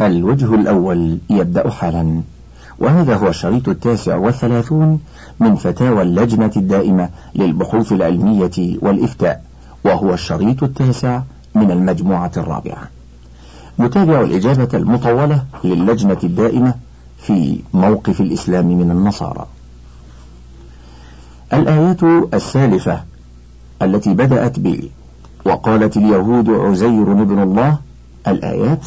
الوجه الأول يبدأ حالا. وهذا هو الشريط التاسع والثلاثون من فتاوى اللجنة الدائمة للبحوث العلمية والإفتاء وهو الشريط التاسع من المجموعة الرابعة. نتابع الإجابة المطولة للجنة الدائمة في موقف الإسلام من النصارى. الآيات السالفة التي بدأت ب وقالت اليهود عزير ابن الله الآيات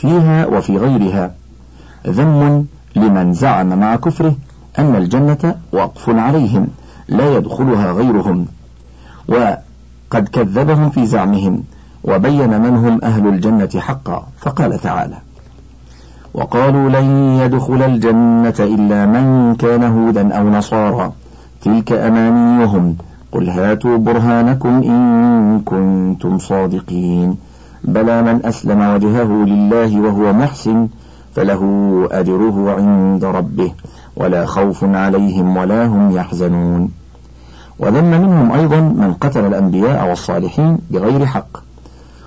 فيها وفي غيرها. ذم لمن زعم مع كفره أن الجنة وقف عليهم لا يدخلها غيرهم. وقد كذبهم في زعمهم وبين من هم أهل الجنة حقا فقال تعالى وقالوا لن يدخل الجنة إلا من كان هودا أو نصارى. تلك أمانيهم. قل هاتوا برهانكم إن كنتم صادقين. بلى من أسلم وجهه لله وهو محسن فله أجره عند ربه ولا خوف عليهم ولا هم يحزنون. وذم منهم أيضا من قتل الأنبياء والصالحين بغير حق.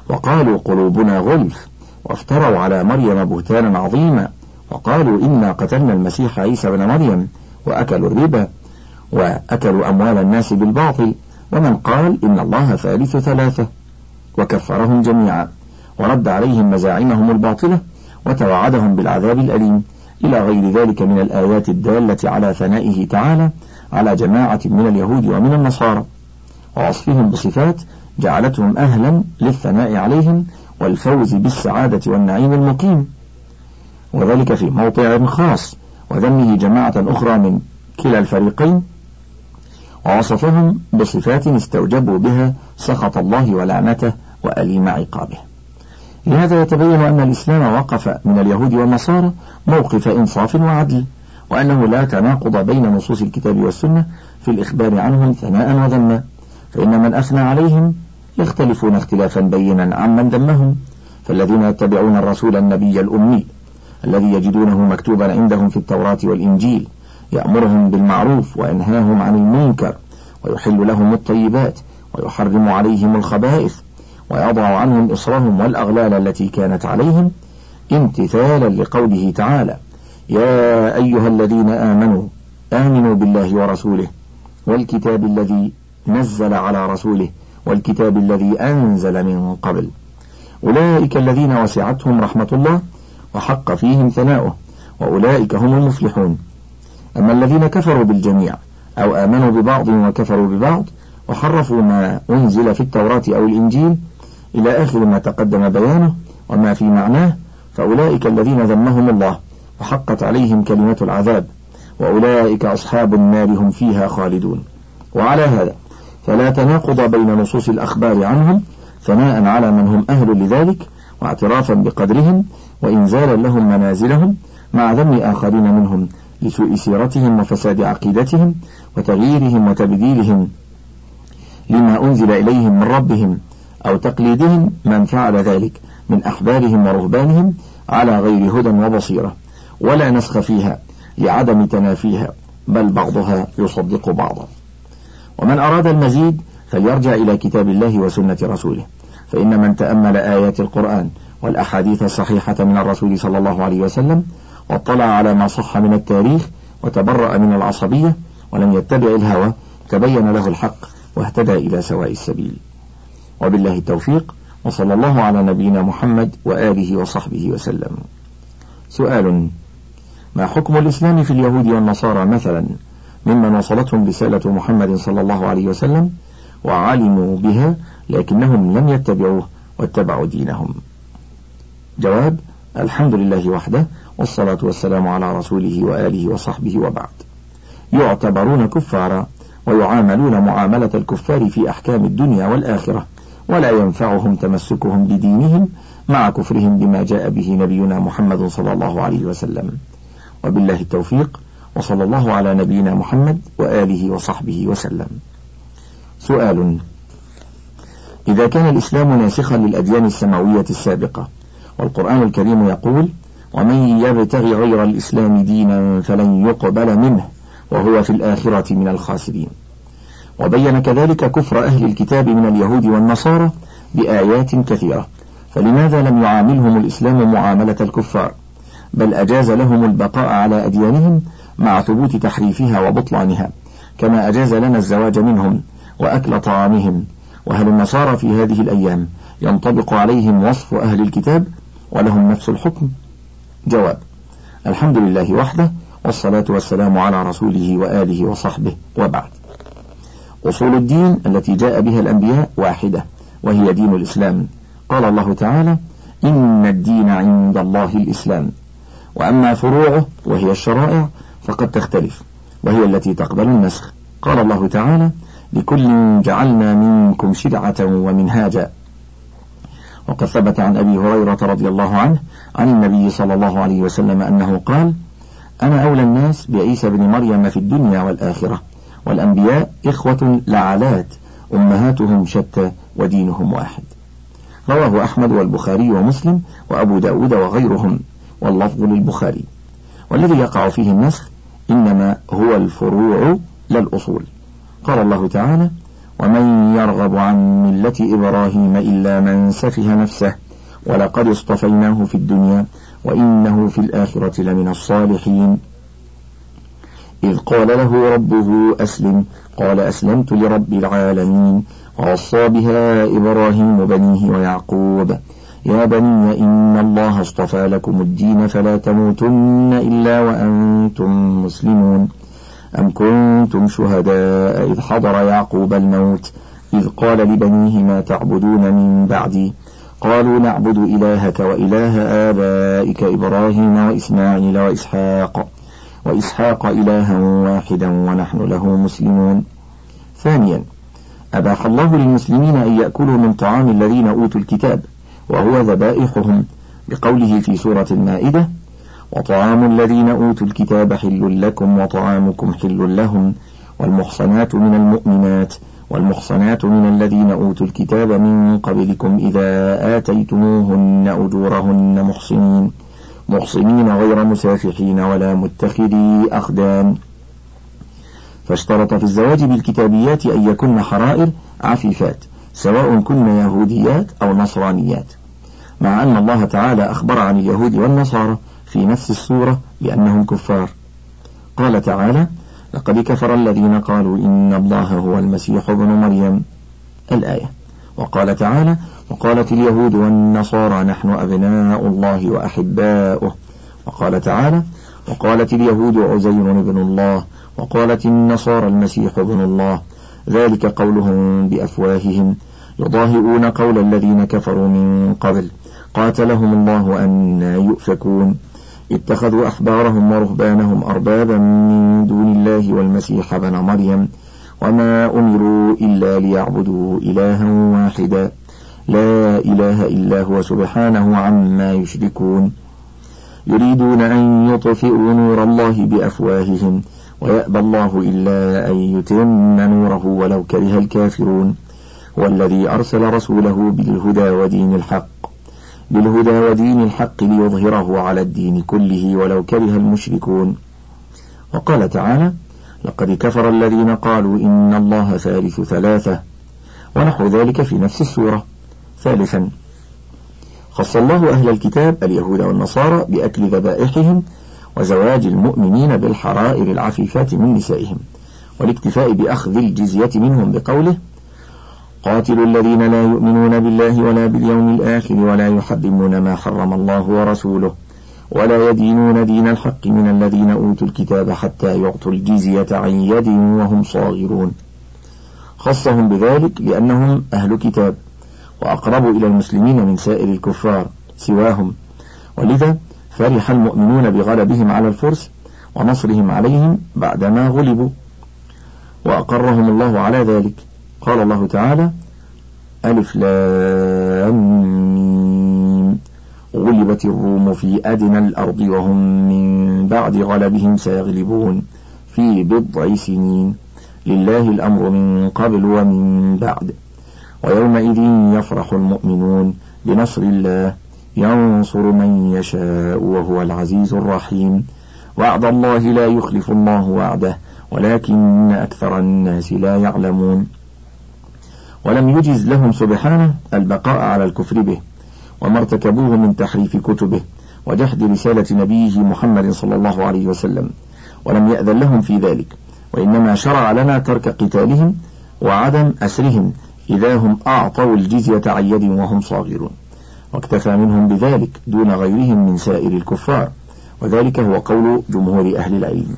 وقالوا قلوبنا غلف وافتروا على مريم بهتانا عظيما. وقالوا إنا قتلنا المسيح عيسى بن مريم وأكلوا الربا وأكلوا أموال الناس بالباطل. ومن قال إن الله ثالث ثلاثة. وكفرهم جميعا ورد عليهم مزاعمهم الباطلة وتوعدهم بالعذاب الأليم. إلى غير ذلك من الآيات الدالة على ثنائه تعالى على جماعة من اليهود ومن النصارى. ووصفهم بصفات جعلتهم أهلا للثناء عليهم والفوز بالسعادة والنعيم المقيم. وذلك في موضع خاص وذمه جماعة أخرى من كلا الفريقين ووصفهم بصفات استوجبوا بها سخط الله ولعنته وأليم عقابه. لهذا يتبين أن الإسلام وقف من اليهود والنصارى موقف إنصاف وعدل وأنه لا تناقض بين نصوص الكتاب والسنة في الإخبار عنهم ثناء وذما فإن من أثنى عليهم يختلفون اختلافا بينا عمن ذمهم فالذين يتبعون الرسول النبي الأمي الذي يجدونه مكتوبا عندهم في التوراة والإنجيل يأمرهم بالمعروف وينهاهم عن المنكر ويحل لهم الطيبات ويحرم عليهم الخبائث ويضع عنهم إصرهم والأغلال التي كانت عليهم. امتثالا لقوله تعالى يا أيها الذين آمنوا آمنوا بالله ورسوله والكتاب الذي نزل على رسوله والكتاب الذي أنزل من قبل. أولئك الذين وسعتهم رحمة الله وحق فيهم ثناؤه وأولئك هم المفلحون. أما الذين كفروا بالجميع أو آمنوا ببعض وكفروا ببعض وحرفوا ما أنزل في التوراة أو الإنجيل إلى آخر ما تقدم بيانه وما في معناه فأولئك الذين ذمهم الله وحقت عليهم كلمة العذاب وأولئك أصحاب النار هم فيها خالدون. وعلى هذا فلا تناقض بين نصوص الأخبار عنهم ثناء على من هم أهل لذلك واعترافا بقدرهم وإنزالا لهم منازلهم مع ذم آخرين منهم. لسوء سيرتهم وفساد عقيدتهم وتغييرهم وتبديلهم لما أنزل إليهم من ربهم أو تقليدهم من فعل ذلك من أحبارهم ورهبانهم على غير هدى وبصيرة ولا نسخ فيها لعدم تنافيها بل بعضها يصدق بعضا ومن أراد المزيد فليرجع إلى كتاب الله وسنة رسوله فإن من تأمل آيات القرآن والأحاديث الصحيحة من الرسول صلى الله عليه وسلم واطلع على ما صح من التاريخ وتبرأ من العصبية ولم يتبع الهوى تبين له الحق واهتدى إلى سواء السبيل. وبالله التوفيق وصلى الله على نبينا محمد وآله وصحبه وسلم. سؤال ما حكم الإسلام في اليهود والنصارى مثلا؟ ممن وصلتهم رسالة محمد صلى الله عليه وسلم وعلموا بها لكنهم لم يتبعوه واتبعوا دينهم. جواب الحمد لله وحده والصلاة والسلام على رسوله وآله وصحبه وبعد. يعتبرون كفارا ويعاملون معاملة الكفار في أحكام الدنيا والآخرة ولا ينفعهم تمسكهم بدينهم مع كفرهم بما جاء به نبينا محمد صلى الله عليه وسلم. وبالله التوفيق وصلى الله على نبينا محمد وآله وصحبه وسلم. سؤال إذا كان الإسلام ناسخا للأديان السماوية السابقة والقرآن الكريم يقول يبتغي غير الإسلام دينا فلن يقبل منه وهو في الآخرة من الخاسرين. وبين كذلك كفر أهل الكتاب من اليهود والنصارى بآيات كثيرة. فلماذا لم يعاملهم الإسلام معاملة الكفار؟ بل أجاز لهم البقاء على أديانهم مع ثبوت تحريفها وبطلانها كما أجاز لنا الزواج منهم وأكل طعامهم. وهل النصارى في هذه الأيام ينطبق عليهم وصف أهل الكتاب؟ ولهم نفس الحكم. جواب. الحمد لله وحده والصلاة والسلام على رسوله وآله وصحبه وبعد. أصول الدين التي جاء بها الأنبياء واحدة وهي دين الإسلام. قال الله تعالى إن الدين عند الله الإسلام. وأما فروعه وهي الشرائع فقد تختلف وهي التي تقبل النسخ. قال الله تعالى لكل جعلنا منكم شرعة ومنهاجا. وقد ثبت عن أبي هريرة رضي الله عنه عن النبي صلى الله عليه وسلم أنه قال أنا أولى الناس بعيسى بن مريم في الدنيا والآخرة والأنبياء إخوة لعلات أمهاتهم شتى ودينهم واحد. رواه أحمد والبخاري ومسلم وأبو داود وغيرهم واللفظ للبخاري. والذي يقع فيه النسخ إنما هو الفروع لا الأصول قال الله تعالى ومن يرغب عن ملة إبراهيم إلا من سفه نفسه ولقد اصطفيناه في الدنيا وإنه في الآخرة لمن الصالحين. إذ قال له ربه أسلم قال أسلمت لرب العالمين ووصى بها إبراهيم بنيه ويعقوب. يا بني إن الله اصطفى لكم الدين فلا تموتن إلا وأنتم مسلمون. أم كنتم شهداء إذ حضر يعقوب الموت إذ قال لبنيه ما تعبدون من بعدي؟ قالوا نعبد إلهك وإله آبائك إبراهيم وإسماعيل وإسحاق وإسحاق إلها واحدا ونحن له مسلمون. ثانيا أباح الله للمسلمين أن يأكلوا من طعام الذين أوتوا الكتاب وهو ذبائحهم بقوله في سورة المائدة وطعام الذين أوتوا الكتاب حل لكم وطعامكم حل لهم والمحصنات من المؤمنات والمحصنات من الذين أوتوا الكتاب من قبلكم إذا آتيتموهن أجورهن محصنين محصنين غير مسافحين ولا متخذي أخدان فاشترط في الزواج بالكتابيات أن يكن حرائر عفيفات سواء كن يهوديات أو نصرانيات. مع أن الله تعالى أخبر عن اليهود والنصارى في نفس السورة بأنهم كفار. قال تعالى لقد كفر الذين قالوا إن الله هو المسيح ابن مريم. الآية. وقال تعالى وقالت اليهود والنصارى نحن أبناء الله وأحباؤه. وقال تعالى وقالت اليهود عزير ابن الله وقالت النصارى المسيح ابن الله. ذلك قولهم بأفواههم يضاهئون قول الذين كفروا من قبل قاتلهم الله أن يؤفكون. اتخذوا أحبارهم ورهبانهم أربابا من دون الله والمسيح بن مريم وما أمروا إلا ليعبدوا إلها واحدا. لا إله إلا هو سبحانه عما يشركون. يريدون أن يطفئوا نور الله بأفواههم ويأبى الله إلا أن يتم نوره ولو كره الكافرون. هو الذي أرسل رسوله بالهدى ودين الحق. بالهدى ودين الحق ليظهره على الدين كله ولو كره المشركون. وقال تعالى لقد كفر الذين قالوا إن الله ثالث ثلاثة ونحو ذلك في نفس السورة. ثالثا خص الله أهل الكتاب اليهود والنصارى بأكل ذبائحهم وزواج المؤمنين بالحرائر العفيفات من نسائهم والاكتفاء بأخذ الجزية منهم بقوله قاتلوا الذين لا يؤمنون بالله ولا باليوم الآخر ولا يحرمون ما حرم الله ورسوله ولا يدينون دين الحق من الذين أوتوا الكتاب حتى يعطوا الجزية عن يد وهم صاغرون. خصهم بذلك لأنهم أهل كتاب وأقرب إلى المسلمين من سائر الكفار سواهم. ولذا فرح المؤمنون بغلبهم على الفرس ونصرهم عليهم بعدما غلبوا. وأقرهم الله على ذلك. قال الله تعالى ألف لام غلبت الروم في أدنى الأرض وهم من بعد غلبهم سيغلبون في بضع سنين. لله الأمر من قبل ومن بعد. ويومئذ يفرح المؤمنون بنصر الله. ينصر من يشاء وهو العزيز الرحيم. وعد الله لا يخلف الله وعده ولكن أكثر الناس لا يعلمون. ولم يجز لهم سبحانه البقاء على الكفر به وما ارتكبوه من تحريف كتبه وجحد رسالة نبيه محمد صلى الله عليه وسلم ولم يأذن لهم في ذلك وإنما شرع لنا ترك قتالهم وعدم أسرهم إذا هم أعطوا الجزية عن يد وهم صاغرون. واكتفى منهم بذلك دون غيرهم من سائر الكفار وذلك هو قول جمهور أهل العلم.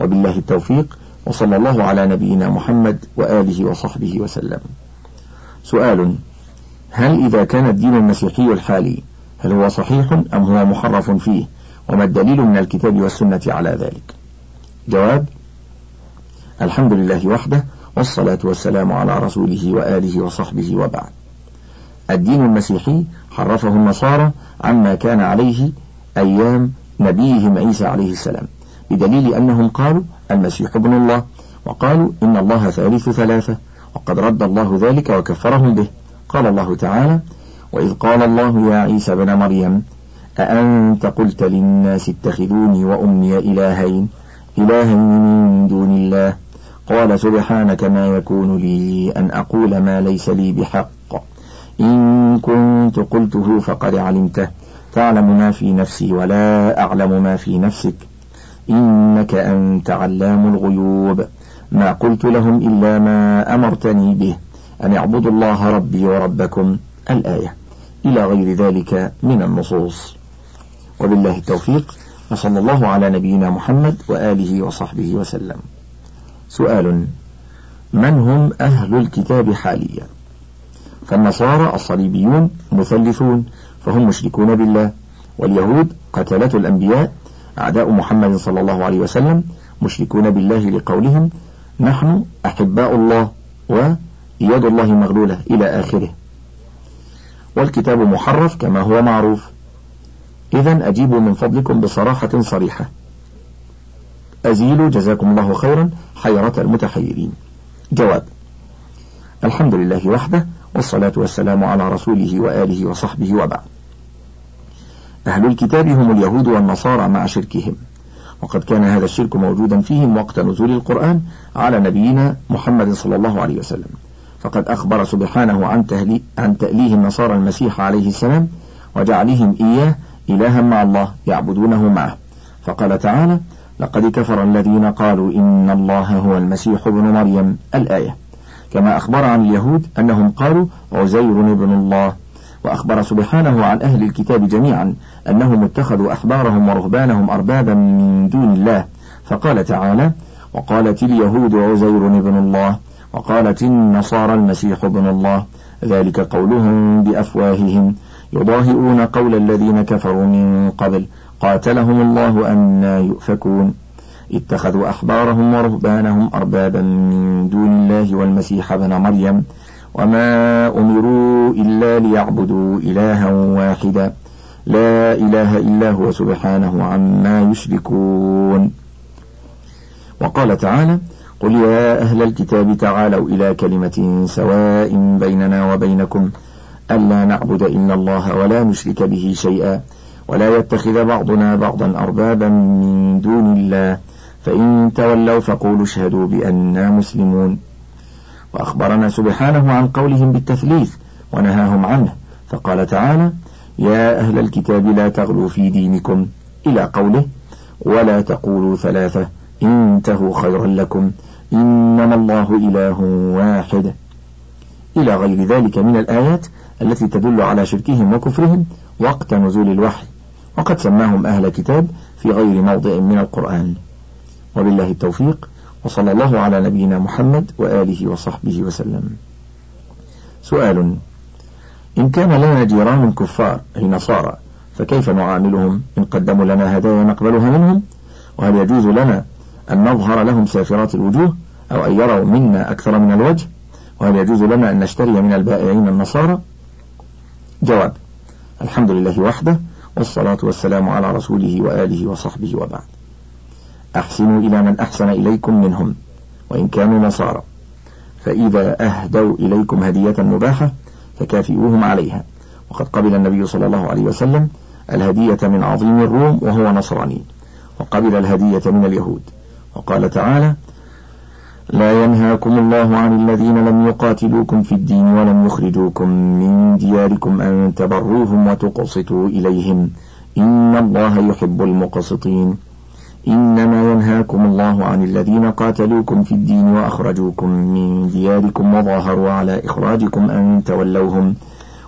وبالله التوفيق وصلى الله على نبينا محمد وآله وصحبه وسلم. سؤال هل إذا كان الدين المسيحي الحالي هل هو صحيح أم هو محرف فيه؟ وما الدليل من الكتاب والسنة على ذلك؟ جواب الحمد لله وحده والصلاة والسلام على رسوله وآله وصحبه وبعد. الدين المسيحي حرفه النصارى عما كان عليه أيام نبيهم عيسى عليه السلام بدليل أنهم قالوا المسيح ابن الله. وقالوا إن الله ثالث ثلاثة. وقد رد الله ذلك وكفرهم به. قال الله تعالى وإذ قال الله يا عيسى بن مريم أأنت قلت للناس اتخذوني وأمي إلهين؟ إلهين من دون الله. قال سبحانك ما يكون لي أن أقول ما ليس لي بحق. إن كنت قلته فقد علمته. تعلم ما في نفسي ولا أعلم ما في نفسك. إنك أنت علام الغيوب. ما قلت لهم إلا ما أمرتني به. أن اعبدوا الله ربي وربكم الآية. إلى غير ذلك من النصوص. وبالله التوفيق. وصلى الله على نبينا محمد وآله وصحبه وسلم. سؤال. من هم أهل الكتاب حاليا؟ فالنصارى الصليبيون مثلثون فهم مشركون بالله. واليهود قتلة الأنبياء أعداء محمد صلى الله عليه وسلم مشركون بالله لقولهم نحن أحباء الله ويد الله مغلولة إلى آخره. والكتاب محرف كما هو معروف. إذا أجيبوا من فضلكم بصراحة صريحة. أزيلوا جزاكم الله خيرا حيرة المتحيرين. جواب الحمد لله وحده والصلاة والسلام على رسوله وآله وصحبه وبعد. أهل الكتاب هم اليهود والنصارى مع شركهم. وقد كان هذا الشرك موجودا فيهم وقت نزول القرآن على نبينا محمد صلى الله عليه وسلم. فقد أخبر سبحانه عن, تهلي عن تأليه النصارى المسيح عليه السلام وجعلهم إياه إلها مع الله يعبدونه معه. فقال تعالى لقد كفر الذين قالوا إن الله هو المسيح ابن مريم. الآية. كما أخبر عن اليهود أنهم قالوا عزير ابن الله. وأخبر سبحانه عن أهل الكتاب جميعا أنهم اتخذوا أحبارهم ورهبانهم أربابا من دون الله. فقال تعالى وقالت اليهود عزير ابن الله وقالت النصارى المسيح ابن الله. ذلك قولهم بأفواههم يضاهئون قول الذين كفروا من قبل قاتلهم الله أن يؤفكون. اتخذوا أحبارهم ورهبانهم أربابا من دون الله والمسيح ابن مريم. وما أمروا إلا ليعبدوا إلها واحدا. لا إله إلا هو سبحانه عما يشركون. وقال تعالى قل يا أهل الكتاب تعالوا إلى كلمة سواء بيننا وبينكم. ألا نعبد إلا الله ولا نشرك به شيئا. ولا يتخذ بعضنا بعضا أربابا من دون الله. فإن تولوا فقولوا اشهدوا بأننا مسلمون. وأخبرنا سبحانه عن قولهم بالتثليث ونهاهم عنه فقال تعالى يا أهل الكتاب لا تغلوا في دينكم إلى قوله ولا تقولوا ثلاثة انتهوا خيرا لكم إنما الله إله واحد. إلى غير ذلك من الآيات التي تدل على شركهم وكفرهم وقت نزول الوحي وقد سماهم أهل كتاب في غير موضع من القرآن. وبالله التوفيق. وصلى الله على نبينا محمد وآله وصحبه وسلم. سؤال إن كان لنا جيران كفار أي نصارى فكيف نعاملهم؟ إن قدموا لنا هدايا نقبلها منهم؟ وهل يجوز لنا أن نظهر لهم سافرات الوجوه أو أن يروا منا أكثر من الوجه؟ وهل يجوز لنا أن نشتري من البائعين النصارى؟ جواب الحمد لله وحده والصلاة والسلام على رسوله وآله وصحبه وبعد. أحسنوا إلى من أحسن إليكم منهم وإن كانوا نصارى. فإذا أهدوا إليكم هدية مباحة فكافئوهم عليها. وقد قبل النبي صلى الله عليه وسلم الهدية من عظيم الروم وهو نصراني. وقبل الهدية من اليهود. وقال تعالى لا ينهاكم الله عن الذين لم يقاتلوكم في الدين ولم يخرجوكم من دياركم أن تبروهم وتقسطوا إليهم. إن الله يحب المقسطين. إنما ينهاكم الله عن الذين قاتلوكم في الدين وأخرجوكم من دياركم وظاهروا على إخراجكم أن تولوهم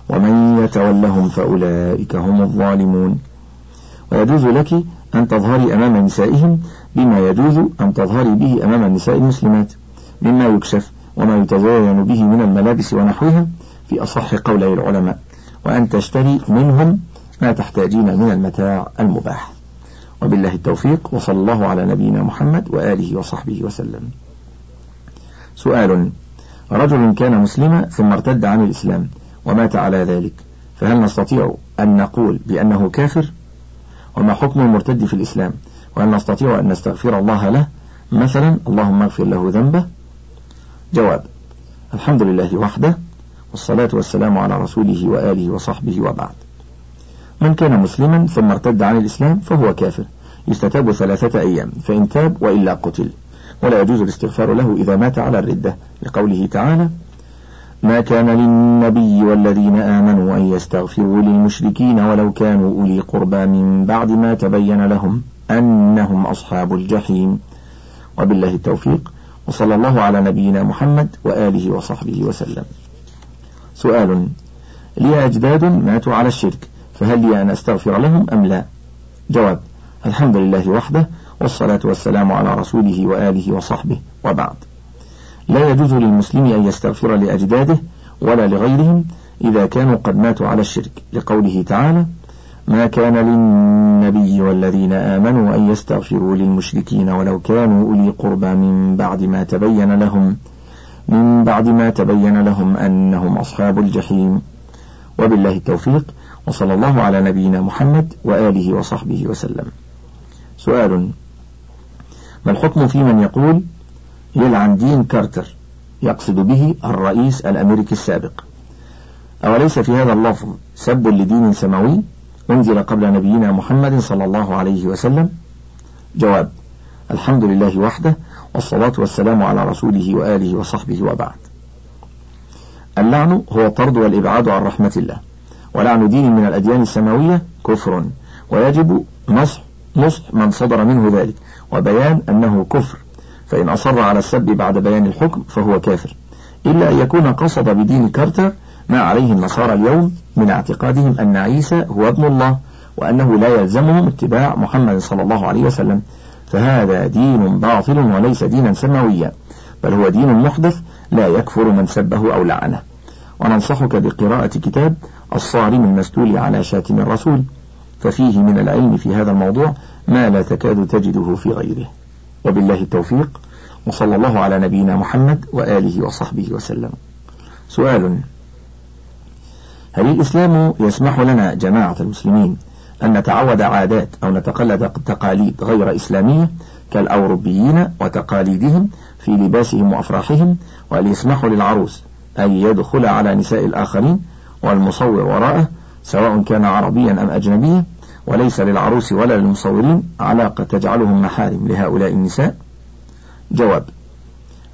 ومن يتولهم فأولئك هم الظالمون. ويجوز لك أن تظهري أمام نسائهم بما يجوز أن تظهري به أمام النساء المسلمات مما يكشف وما يتزين به من الملابس ونحوها في أصح قولي العلماء وأن تشتري منهم ما تحتاجين من المتاع المباح. وبالله التوفيق وصلى الله على نبينا محمد وآله وصحبه وسلم. سؤال رجل كان مسلما ثم ارتد عن الإسلام ومات على ذلك فهل نستطيع أن نقول بأنه كافر؟ وما حكم المرتد في الإسلام؟ وهل نستطيع أن نستغفر الله له؟ مثلا اللهم اغفر له ذنبه. جواب الحمد لله وحده والصلاة والسلام على رسوله وآله وصحبه وبعد. من كان مسلما ثم ارتد عن الإسلام فهو كافر. يستتاب ثلاثة أيام فإن تاب وإلا قتل. ولا يجوز الاستغفار له إذا مات على الردة. لقوله تعالى ما كان للنبي والذين آمنوا أن يستغفروا للمشركين ولو كانوا أولي قربى من بعد ما تبين لهم أنهم أصحاب الجحيم. وبالله التوفيق وصلى الله على نبينا محمد وآله وصحبه وسلم. سؤال لي أجداد ماتوا على الشرك فهل لي أن أستغفر لهم أم لا؟ جواب الحمد لله وحده والصلاة والسلام على رسوله وآله وصحبه وبعد. لا يجوز للمسلم أن يستغفر لأجداده ولا لغيرهم إذا كانوا قد ماتوا على الشرك. لقوله تعالى ما كان للنبي والذين آمنوا أن يستغفروا للمشركين ولو كانوا أولي قربى من بعد ما تبين لهم من بعد ما تبين لهم أنهم أصحاب الجحيم. وبالله التوفيق. وصلى الله على نبينا محمد وآله وصحبه وسلم. سؤال ما الحكم في من يقول يلعن دين كارتر يقصد به الرئيس الأمريكي السابق؟ أوليس في هذا اللفظ سب لدين سماوي أنزل قبل نبينا محمد صلى الله عليه وسلم؟ جواب الحمد لله وحده والصلاة والسلام على رسوله وآله وصحبه وبعد. اللعن هو الطرد والإبعاد عن رحمة الله. ولعن دين من الأديان السماوية كفر. ويجب نصح نصح من صدر منه ذلك. وبيان أنه كفر. فإن أصر على السب بعد بيان الحكم فهو كافر. إلا أن يكون قصد بدين كارتر ما عليه النصارى اليوم من اعتقادهم أن عيسى هو ابن الله وأنه لا يلزمهم اتباع محمد صلى الله عليه وسلم. فهذا دين باطل وليس دينا سماويا بل هو دين محدث لا يكفر من سبه أو لعنه. وننصحك بقراءة كتاب الصارم المستول على شاتم الرسول ففيه من العلم في هذا الموضوع ما لا تكاد تجده في غيره. وبالله التوفيق وصلى الله على نبينا محمد وآله وصحبه وسلم. سؤال هل الإسلام يسمح لنا جماعة المسلمين أن نتعود عادات أو نتقلد تقاليد غير إسلامية كالأوروبيين وتقاليدهم في لباسهم وأفراحهم وهل يسمح للعروس أن يدخل على نساء الآخرين والمصور وراءه سواء كان عربيا أم أجنبيا وليس للعروس ولا للمصورين علاقة تجعلهم محارم لهؤلاء النساء. جواب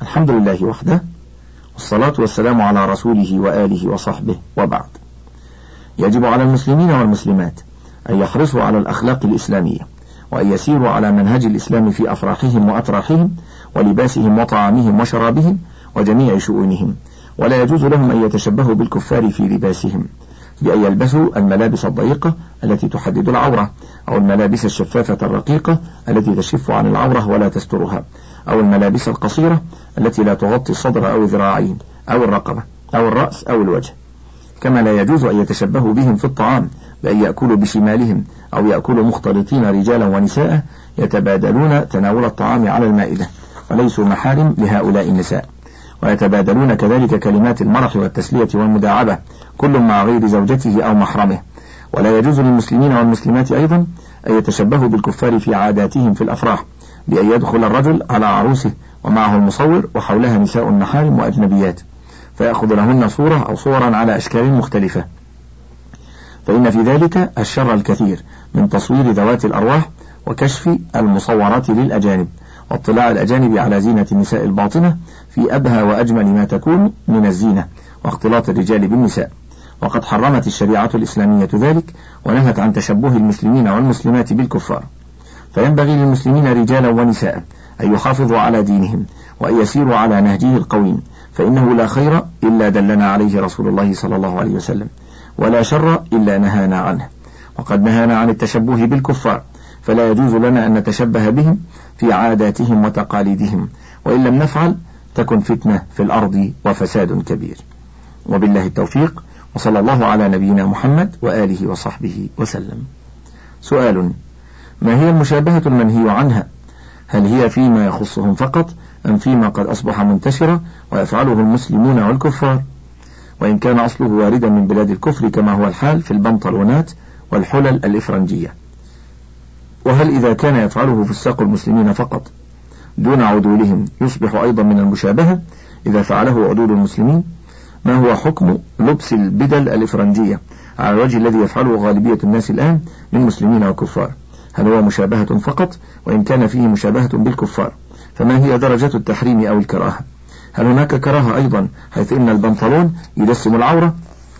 الحمد لله وحده والصلاة والسلام على رسوله وآله وصحبه وبعد. يجب على المسلمين والمسلمات أن يحرصوا على الأخلاق الإسلامية وأن يسيروا على منهج الإسلام في أفراحهم وأتراحهم ولباسهم وطعامهم وشرابهم وجميع شؤونهم. ولا يجوز لهم أن يتشبهوا بالكفار في لباسهم بأن يلبسوا الملابس الضيقة التي تحدد العورة أو الملابس الشفافة الرقيقة التي تشف عن العورة ولا تسترها أو الملابس القصيرة التي لا تغطي الصدر أو الذراعين أو الرقبة أو الرأس أو الوجه. كما لا يجوز أن يتشبهوا بهم في الطعام بأن يأكلوا بشمالهم أو يأكلوا مختلطين رجالا ونساء يتبادلون تناول الطعام على المائدة وليسوا محارم لهؤلاء النساء. ويتبادلون كذلك كلمات المرح والتسلية والمداعبة كل مع غير زوجته أو محرمه. ولا يجوز للمسلمين والمسلمات أيضا أن يتشبهوا بالكفار في عاداتهم في الأفراح بأن يدخل الرجل على عروسه ومعه المصور وحولها نساء محارم وأجنبيات فيأخذ لهن صورة أو صورا على أشكال مختلفة. فإن في ذلك الشر الكثير من تصوير ذوات الأرواح وكشف المصورات للأجانب واطلاع الأجانب على زينة النساء الباطنة في أبهى وأجمل ما تكون من الزينة واختلاط الرجال بالنساء. وقد حرمت الشريعة الإسلامية ذلك ونهت عن تشبه المسلمين والمسلمات بالكفار. فينبغي للمسلمين رجالا ونساء أن يحافظوا على دينهم وأن يسيروا على نهجه القويم فإنه لا خير إلا دلنا عليه رسول الله صلى الله عليه وسلم ولا شر إلا نهانا عنه. وقد نهانا عن التشبه بالكفار فلا يجوز لنا أن نتشبه بهم في عاداتهم وتقاليدهم وإن لم نفعل تكن فتنة في الأرض وفساد كبير. وبالله التوفيق وصلى الله على نبينا محمد وآله وصحبه وسلم. سؤال ما هي المشابهة المنهي عنها؟ هل هي فيما يخصهم فقط أم فيما قد أصبح منتشرا ويفعله المسلمون والكفار؟ وإن كان أصله واردا من بلاد الكفر كما هو الحال في البنطلونات والحلل الإفرنجية. وهل إذا كان يفعله فساق المسلمين فقط؟ دون عدولهم. يصبح أيضا من المشابهة إذا فعله عدول المسلمين. ما هو حكم لبس البدل الإفرنجية؟ على الوجه الذي يفعله غالبية الناس الآن من مسلمين وكفار. هل هو مشابهة فقط؟ وإن كان فيه مشابهة بالكفار فما هي درجة التحريم أو الكراهة؟ هل هناك كراهة أيضا حيث إن البنطلون يدسم العورة؟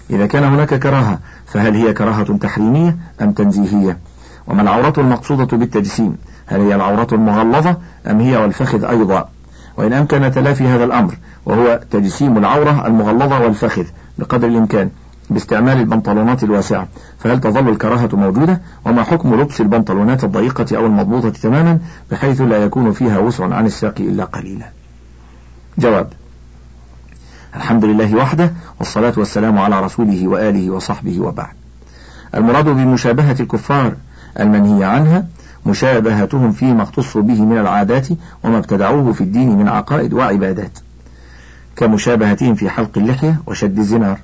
إذا كان هناك كراهة فهل هي كراهة تحريمية أم تنزيهية؟ وما العورة المقصودة بالتجسيم؟ هل هي العورة المغلظة أم هي والفخذ أيضا؟ وإن أمكن تلافي هذا الأمر وهو تجسيم العورة المغلظة والفخذ بقدر الإمكان باستعمال البنطلونات الواسعة. فهل تظل الكراهة موجودة؟ وما حكم لبس البنطلونات الضيقة أو المضبوطة تماما؟ بحيث لا يكون فيها وسع عن الساق إلا قليلا. جواب الحمد لله وحده والصلاة والسلام على رسوله وآله وصحبه وبعد. المراد بمشابهة الكفار المنهي عنها مشابهتهم فيما اختصوا به من العادات وما ابتدعوه في الدين من عقائد وعبادات كمشابهتهم في حلق اللحية وشد الزنار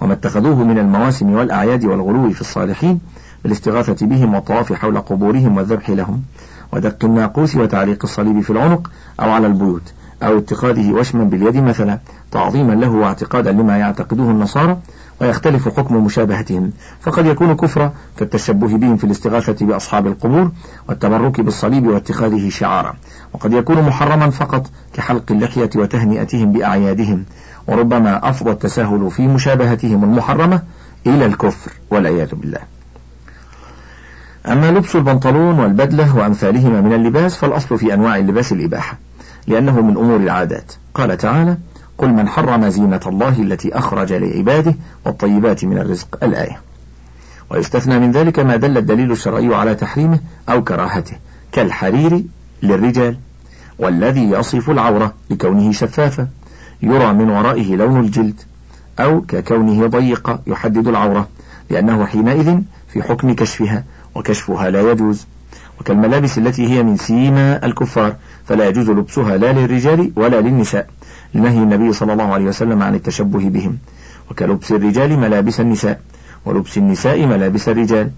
وما اتخذوه من المواسم والأعياد والغلو في الصالحين بالاستغاثة بهم والطواف حول قبورهم والذبح لهم ودق الناقوس وتعليق الصليب في العنق أو على البيوت أو اتخاذه وشما باليد مثلا تعظيما له واعتقادا لما يعتقده النصارى ويختلف حكم مشابهتهم فقد يكون كفرا كالتشبه بهم في الاستغاثة بأصحاب القبور والتبرك بالصليب واتخاذه شعارا. وقد يكون محرما فقط كحلق اللحية وتهنئتهم بأعيادهم. وربما أفضى التساهل في مشابهتهم المحرمة إلى الكفر والعياذ بالله. أما لبس البنطلون والبدلة وأمثالهما من اللباس فالأصل في أنواع اللباس الإباحة لأنه من أمور العادات. قال تعالى قل من حرم زينة الله التي أخرج لعباده والطيبات من الرزق. الآية. ويستثنى من ذلك ما دل الدليل الشرعي على تحريمه أو كراهته كالحرير للرجال والذي يصف العورة لكونه شفافا يرى من ورائه لون الجلد أو ككونه ضيق يحدد العورة لأنه حينئذ في حكم كشفها وكشفها لا يجوز. وكالملابس التي هي من سيما الكفار فلا يجوز لبسها لا للرجال ولا للنساء. لنهي النبي صلى الله عليه وسلم عن التشبه بهم. وكلبس الرجال ملابس النساء. ولبس النساء ملابس الرجال.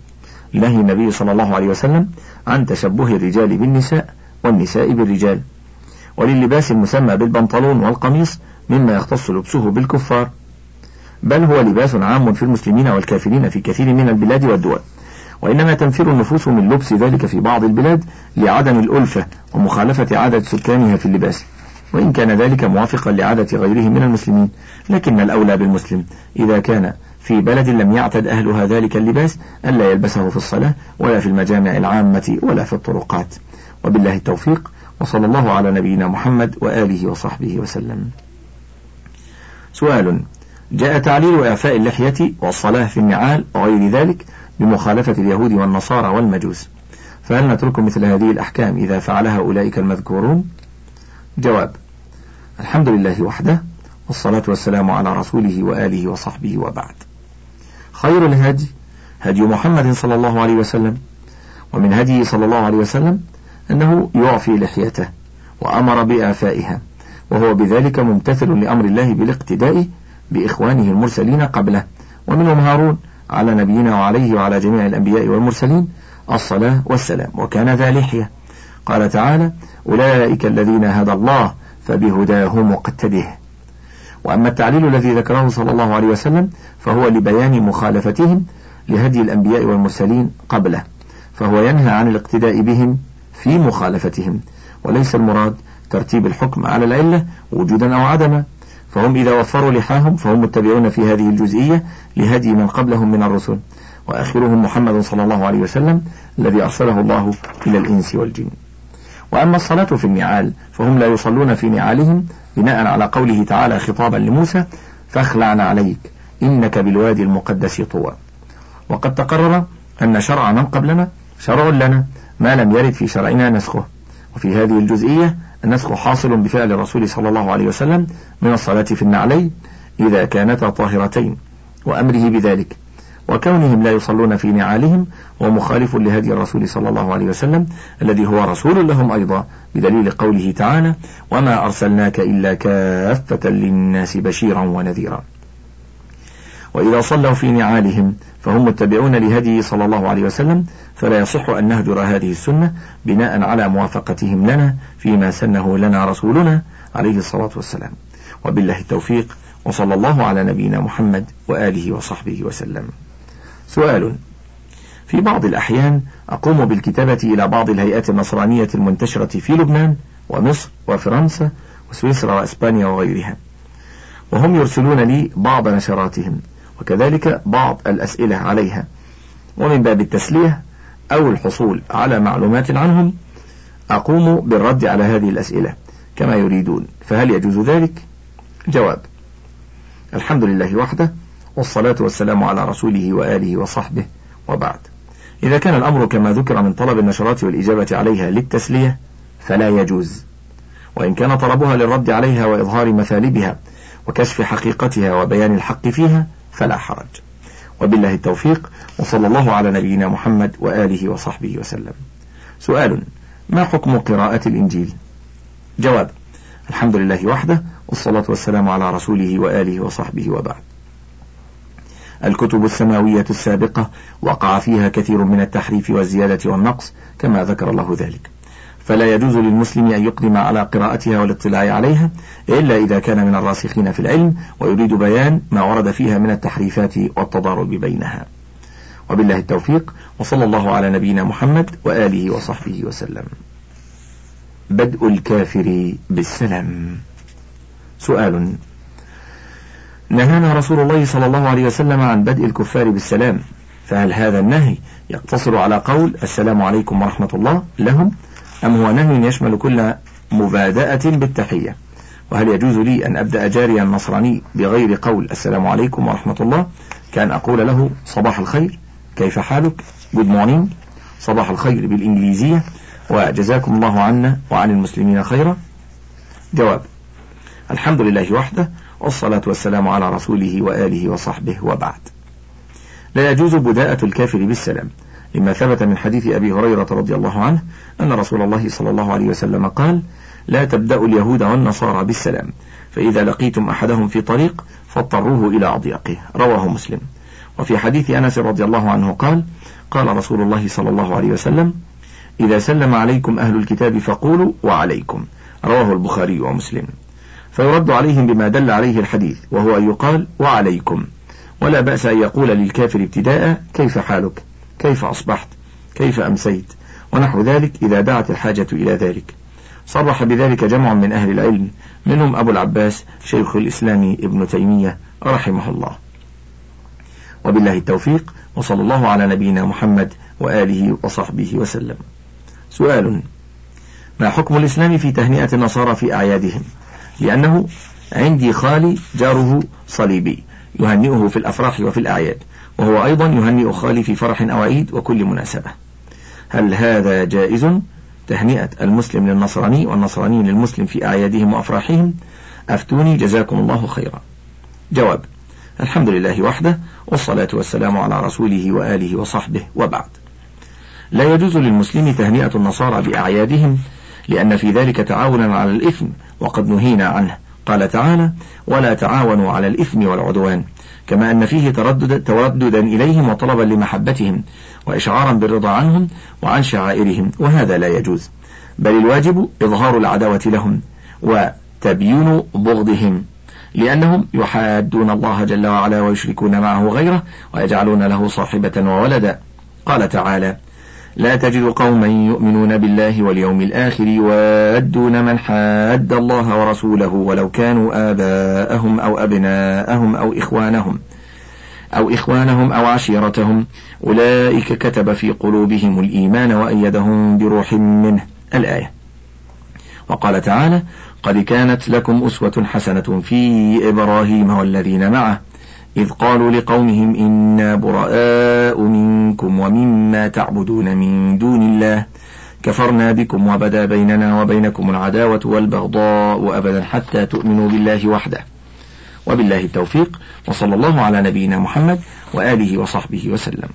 لنهي النبي صلى الله عليه وسلم عن تشبه الرجال بالنساء والنساء بالرجال. وللباس المسمى بالبنطلون والقميص مما يختص لبسه بالكفار. بل هو لباس عام في المسلمين والكافرين في كثير من البلاد والدول. وإنما تنفر النفوس من لبس ذلك في بعض البلاد لعدم الألفة ومخالفة عادة سكانها في اللباس. وإن كان ذلك موافقا لعادة غيره من المسلمين. لكن الأولى بالمسلم. إذا كان في بلد لم يعتد أهلها ذلك اللباس ألا يلبسه في الصلاة ولا في المجامع العامة ولا في الطرقات. وبالله التوفيق وصلى الله على نبينا محمد وآله وصحبه وسلم. سؤال. جاء تعليل إعفاء اللحية والصلاة في النعال وغير ذلك بمخالفة اليهود والنصارى والمجوس. فهل نترك مثل هذه الأحكام إذا فعلها أولئك المذكورون؟ جواب. الحمد لله وحده والصلاة والسلام على رسوله وآله وصحبه وبعد. خير الهدي هدي محمد صلى الله عليه وسلم ومن هديه صلى الله عليه وسلم أنه يعفي لحيته وأمر بإعفائها وهو بذلك ممتثل لأمر الله بالاقتداء بإخوانه المرسلين قبله ومنهم هارون على نبينا وعليه وعلى جميع الأنبياء والمرسلين الصلاة والسلام وكان ذا لحية. قال تعالى أولئك الذين هدى الله فبهداه مقتده. وأما التعليل الذي ذكره صلى الله عليه وسلم فهو لبيان مخالفتهم لهدي الأنبياء والمرسلين قبله فهو ينهى عن الاقتداء بهم في مخالفتهم وليس المراد ترتيب الحكم على العلة وجودا أو عدما فهم إذا وفروا لحاهم فهم متبعون في هذه الجزئية لهدي من قبلهم من الرسل وآخرهم محمد صلى الله عليه وسلم الذي أرسله الله إلى الإنس والجن. وأما الصلاة في النعال فهم لا يصلون في نعالهم بناء على قوله تعالى خطابا لموسى فاخلعن عليك إنك بالوادي المقدس طوى. وقد تقرر أن شرع من قبلنا شرع لنا ما لم يرد في شرعنا نسخه. وفي هذه الجزئية النسخ حاصل بفعل الرسول صلى الله عليه وسلم من الصلاة في النعلين إذا كانتا طاهرتين وأمره بذلك. وكونهم لا يصلون في نعالهم ومخالف لهدي الرسول صلى الله عليه وسلم الذي هو رسول لهم أيضا بدليل قوله تعالى وما أرسلناك إلا كافة للناس بشيرا ونذيرا. وإذا صلوا في نعالهم فهم متبعون لهديه صلى الله عليه وسلم فلا يصح أن نهجر هذه السنة بناء على موافقتهم لنا فيما سنه لنا رسولنا عليه الصلاة والسلام. وبالله التوفيق وصلى الله على نبينا محمد وآله وصحبه وسلم. سؤال في بعض الأحيان أقوم بالكتابة إلى بعض الهيئات النصرانية المنتشرة في لبنان ومصر وفرنسا وسويسرا وأسبانيا وغيرها وهم يرسلون لي بعض نشراتهم وكذلك بعض الأسئلة عليها ومن باب التسلية أو الحصول على معلومات عنهم أقوم بالرد على هذه الأسئلة كما يريدون فهل يجوز ذلك؟ جواب الحمد لله وحده والصلاة والسلام على رسوله وآله وصحبه وبعد. إذا كان الأمر كما ذكر من طلب النشرات والإجابة عليها للتسلية فلا يجوز وإن كان طلبها للرد عليها وإظهار مثالبها وكشف حقيقتها وبيان الحق فيها فلا حرج. وبالله التوفيق وصلى الله على نبينا محمد وآله وصحبه وسلم. سؤال ما حكم قراءة الإنجيل؟ جواب الحمد لله وحده والصلاة والسلام على رسوله وآله وصحبه وبعد. الكتب السماوية السابقة وقع فيها كثير من التحريف والزيادة والنقص كما ذكر الله ذلك. فلا يجوز للمسلم أن يقدم على قراءتها والاطلاع عليها إلا إذا كان من الراسخين في العلم ويريد بيان ما ورد فيها من التحريفات والتضارب بينها. وبالله التوفيق وصلى الله على نبينا محمد وآله وصحبه وسلم. بدء الكافر بالسلام. سؤال نهانا رسول الله صلى الله عليه وسلم عن بدء الكفار بالسلام. فهل هذا النهي يقتصر على قول السلام عليكم ورحمة الله لهم أم هو نهي يشمل كل مبادأة بالتحية؟ وهل يجوز لي أن أبدأ جاريا نصراني بغير قول السلام عليكم ورحمة الله؟ كان أقول له صباح الخير كيف حالك؟ Good morning. صباح الخير بالإنجليزية. وجزاكم الله عنا وعن المسلمين خيرا. جواب الحمد لله وحده والصلاة والسلام على رسوله وآله وصحبه وبعد. لا يجوز بداءة الكافر بالسلام لما ثبت من حديث أبي هريرة رضي الله عنه أن رسول الله صلى الله عليه وسلم قال لا تبدأوا اليهود والنصارى بالسلام فإذا لقيتم أحدهم في طريق فاضطروه إلى أضيقه. رواه مسلم. وفي حديث أنس رضي الله عنه قال قال رسول الله صلى الله عليه وسلم إذا سلم عليكم أهل الكتاب فقولوا وعليكم. رواه البخاري ومسلم. فيرد عليهم بما دل عليه الحديث وهو أن يقال وعليكم. ولا بأس أن يقول للكافر ابتداء كيف حالك؟ كيف أصبحت؟ كيف أمسيت؟ ونحو ذلك إذا دعت الحاجة إلى ذلك. صرح بذلك جمع من أهل العلم منهم أبو العباس شيخ الإسلام ابن تيمية رحمه الله. وبالله التوفيق وصلى الله على نبينا محمد وآله وصحبه وسلم. سؤال ما حكم الإسلام في تهنئة النصارى في أعيادهم؟ لأنه عندي خالي جاره صليبي يهنئه في الأفراح وفي الأعياد وهو أيضا يهنئ خالي في فرح أو عيد وكل مناسبة. هل هذا جائز؟ تهنئة المسلم للنصراني والنصراني للمسلم في أعيادهم وأفراحهم؟ أفتوني جزاكم الله خيرا. جواب الحمد لله وحده والصلاة والسلام على رسوله وآله وصحبه وبعد. لا يجوز للمسلم تهنئة النصارى بأعيادهم لأن في ذلك تعاونا على الإثم وقد نهينا عنه. قال تعالى ولا تعاونوا على الإثم والعدوان. كما أن فيه تردد ترددا إليهم وطلبا لمحبتهم وإشعارا بالرضا عنهم وعن شعائرهم وهذا لا يجوز. بل الواجب إظهار العداوة لهم وتبيين بغضهم لأنهم يحادون الله جل وعلا ويشركون معه غيره ويجعلون له صاحبة وولدا. قال تعالى لا تجد قوما يؤمنون بالله واليوم الآخر يوادون من حاد الله ورسوله ولو كانوا آباءهم أو أبناءهم أو إخوانهم أو إخوانهم أو عشيرتهم. أولئك كتب في قلوبهم الإيمان وأيدهم بروح منه. الآية. وقال تعالى قد كانت لكم أسوة حسنة في إبراهيم والذين معه إذ قالوا لقومهم إنا براء منكم ومما تعبدون من دون الله كفرنا بكم وبدا بيننا وبينكم العداوة والبغضاء أبدا حتى تؤمنوا بالله وحده وبالله التوفيق وصلى الله على نبينا محمد وآله وصحبه وسلم